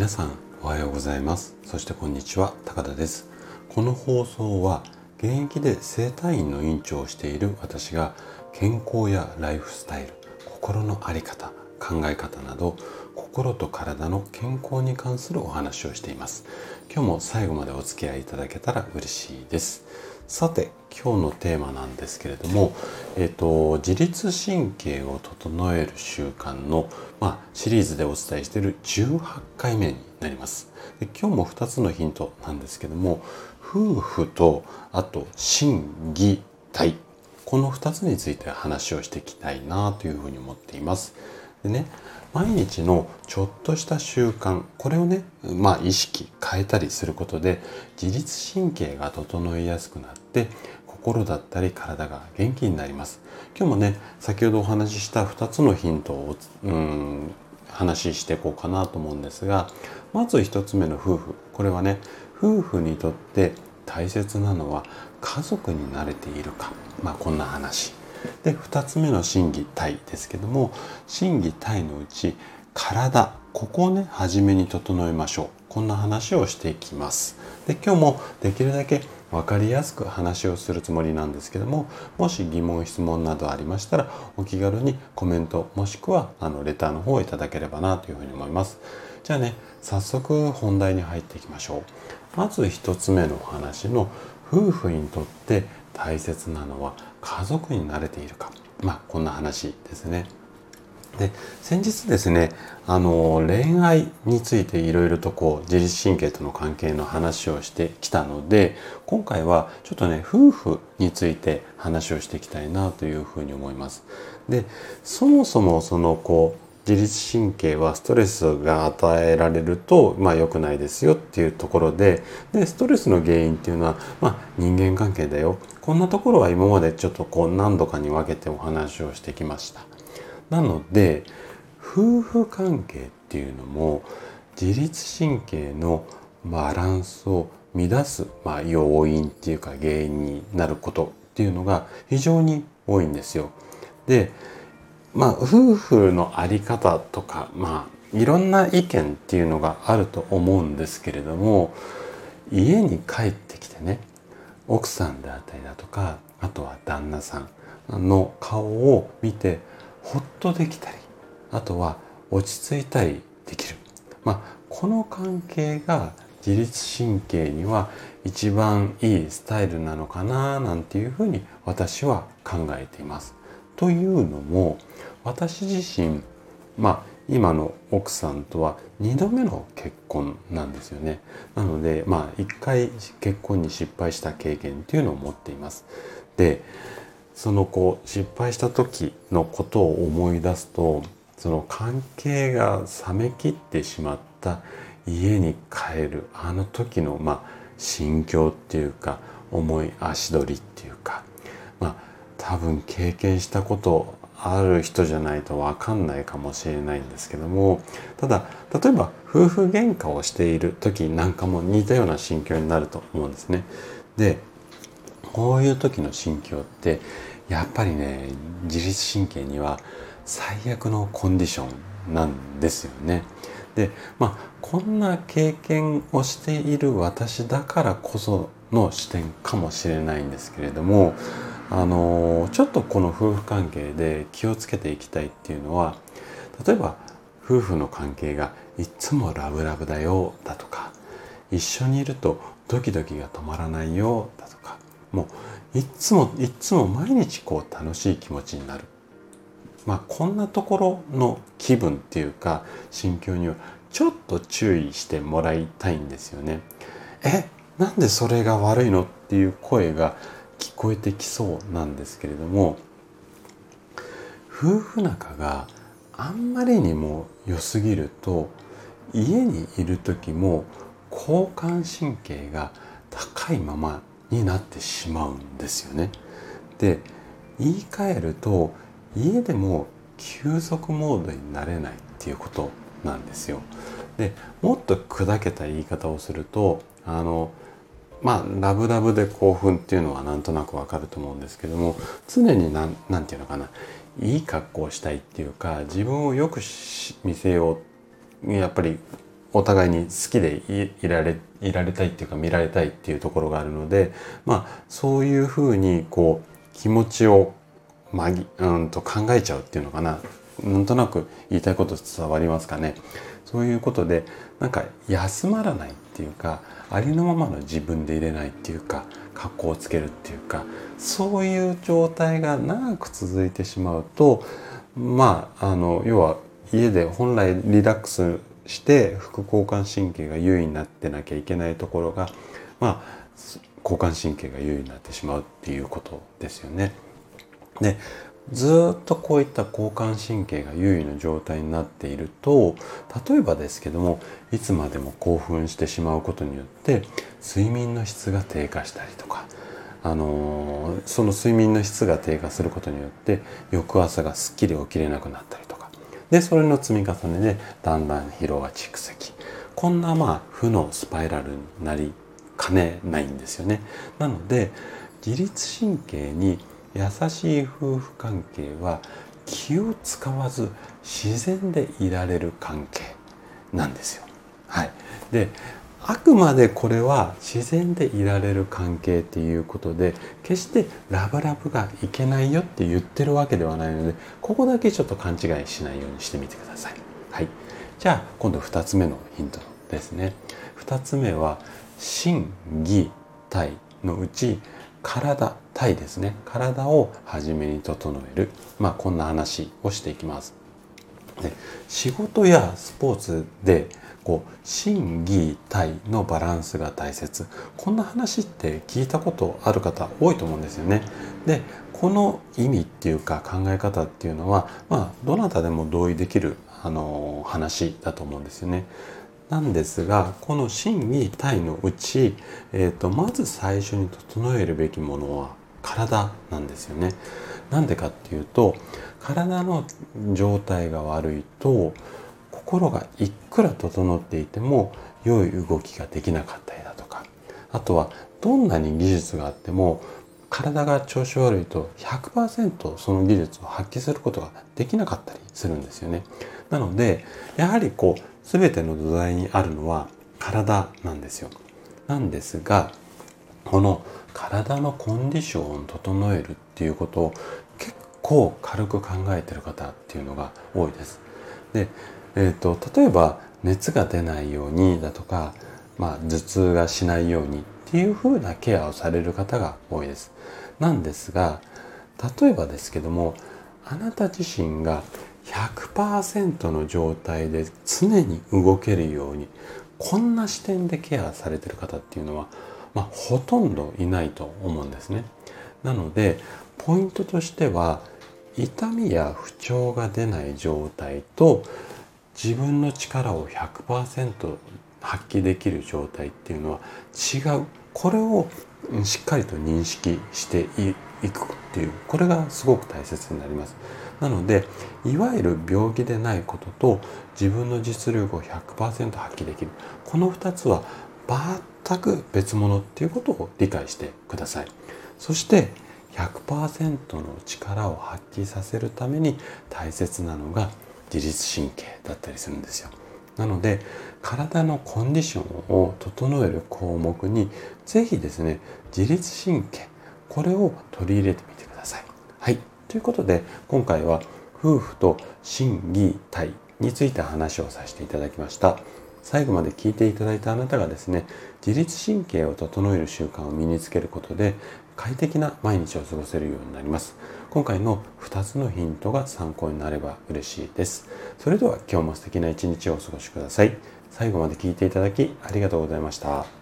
皆さんおはようございます。そしてこんにちは高田です。この放送は現役で整体院の院長をしている私が健康やライフスタイル心の在り方考え方など心と体の健康に関するお話をしています。今日も最後までお付き合いいただけたら嬉しいです。さて今日のテーマなんですけれども、えーと、自律神経を整える習慣の、まあ、シリーズでお伝えしている18回目になります。で今日も2つのヒントなんですけども夫婦とあと心技体。この2つについて話をしていきたいなというふうに思っています。でね毎日のちょっとした習慣これをねまあ意識変えたりすることで自律神経が整いやすくなって心だったり体が元気になります。今日もね先ほどお話しした2つのヒントをうん話していこうかなと思うんですがまず1つ目の夫婦。これはね夫婦にとって大切なのは家族に慣れているか。まあこんな話。で2つ目の心技体ですけども心技体のうち体ここをね初めに整えましょう。こんな話をしていきます。で今日もできるだけ分かりやすく話をするつもりなんですけどももし疑問質問などありましたらお気軽にコメントもしくはあのレターの方をいただければなというふうに思います。じゃあね早速本題に入っていきましょう。まず1つ目のお話の夫婦にとって大切なのは家族に慣れているかまあこんな話ですね。で先日ですねあの恋愛についていろいろとこう自律神経との関係の話をしてきたので今回はちょっとね夫婦について話をしていきたいなというふうに思います。でそもそもそのこう自律神経はストレスが与えられると、まあ、良くないですよっていうところででストレスの原因っていうのは、まあ、人間関係だよ。こんなところは今までちょっとこう何度かに分けてお話をしてきました。なので夫婦関係っていうのも自律神経のバランスを乱す、まあ、要因っていうか原因になることっていうのが非常に多いんですよ。でまあ夫婦の在り方とかまあいろんな意見っていうのがあると思うんですけれども家に帰ってきてね奥さんであったりだとかあとは旦那さんの顔を見てほっとできたりあとは落ち着いたりできる、まあ、この関係が自律神経には一番いいスタイルなのかななんていうふうに私は考えています。というのも私自身まあ今の奥さんとは2度目の結婚なんですよね。なのでまあ1回結婚に失敗した経験っていうのを持っています。でそのこう失敗した時のことを思い出すとその関係が冷めきってしまった家に帰るあの時のまあ心境っていうか重い足取りっていうかまあ多分経験したことある人じゃないと分かんないかもしれないんですけどもただ例えば夫婦喧嘩をしている時なんかも似たような心境になると思うんですね。でこういう時の心境ってやっぱりね自律神経には最悪のコンディションなんですよね。でまあこんな経験をしている私だからこその視点かもしれないんですけれどもあのちょっとこの夫婦関係で気をつけていきたいっていうのは例えば夫婦の関係がいつもラブラブだよだとか一緒にいるとドキドキが止まらないよだとかもういつもいつも毎日こう楽しい気持ちになるまあこんなところの気分っていうか心境にはちょっと注意してもらいたいんですよね。えなんでそれが悪いのっていう声が聞こえてきそうなんですけれども夫婦仲があんまりにも良すぎると家にいる時も交感神経が高いままになってしまうんですよね。で言い換えると家でも休息モードになれないっていうことなんですよ。でもっと砕けた言い方をするとあのまあラブラブで興奮っていうのはなんとなくわかると思うんですけども常に何て言うのかないい格好をしたいっていうか自分をよく見せようやっぱりお互いに好きでいられいられたいっていうか見られたいっていうところがあるのでまあそういうふうにこう気持ちをまぎうんと考えちゃうっていうのかななんとなく言いたいこと伝わりますかね。そういうことでなんか休まらない。っていうかありのままの自分でいれないっていうか格好をつけるっていうかそういう状態が長く続いてしまうとまああの要は家で本来リラックスして副交感神経が優位になってなきゃいけないところがまあ交感神経が優位になってしまうっていうことですよね。でずっとこういった交感神経が優位の状態になっていると例えばですけどもいつまでも興奮してしまうことによって睡眠の質が低下したりとか、あのー、その睡眠の質が低下することによって翌朝がすっきり起きれなくなったりとかでそれの積み重ねでだんだん疲労が蓄積こんなまあ負のスパイラルになりかねないんですよね。なので自律神経に優しい夫婦関係は気を使わず自然でいられる関係なんですよ。はい、であくまでこれは自然でいられる関係っていうことで決してラブラブがいけないよって言ってるわけではないのでここだけちょっと勘違いしないようにしてみてください。はい、じゃあ今度2つ目のヒントですね。2つ目は心技体のうち体体ですね。体を初めに整える。まあこんな話をしていきます。で仕事やスポーツでこう心技体のバランスが大切。こんな話って聞いたことある方多いと思うんですよね。でこの意味っていうか考え方っていうのはまあどなたでも同意できるあの話だと思うんですよね。なんですがこの心技体のうち、えーと、まず最初に整えるべきものは体なんですよね。なんでかっていうと体の状態が悪いと心がいくら整っていても良い動きができなかったりだとかあとはどんなに技術があっても体が調子悪いと100%その技術を発揮することができなかったりするんですよね。なのでやはりこう全ての土台にあるのは体なんですよ。なんですがこの体のコンディションを整えるっていうことを結構軽く考えてる方っていうのが多いです。で、えーと、例えば熱が出ないようにだとか、まあ、頭痛がしないようにっていう風なケアをされる方が多いです。なんですが例えばですけどもあなた自身が100%の状態で常に動けるようにこんな視点でケアされてる方っていうのは、まあ、ほとんどいないと思うんですね。なのでポイントとしては痛みや不調が出ない状態と自分の力を100%発揮できる状態っていうのは違うこれをしっかりと認識していくっていうこれがすごく大切になります。なのでいわゆる病気でないことと自分の実力を100%発揮できる。この2つは全く別物っていうことを理解してください。そして100%の力を発揮させるために大切なのが自律神経だったりするんですよ。なので体のコンディションを整える項目に是非ですね自律神経これを取り入れてみてください。はい。ということで今回は夫婦と心技体について話をさせていただきました。最後まで聞いていただいたあなたがですね自律神経を整える習慣を身につけることで快適な毎日を過ごせるようになります。今回の2つのヒントが参考になれば嬉しいです。それでは今日も素敵な一日をお過ごしください。最後まで聞いていただきありがとうございました。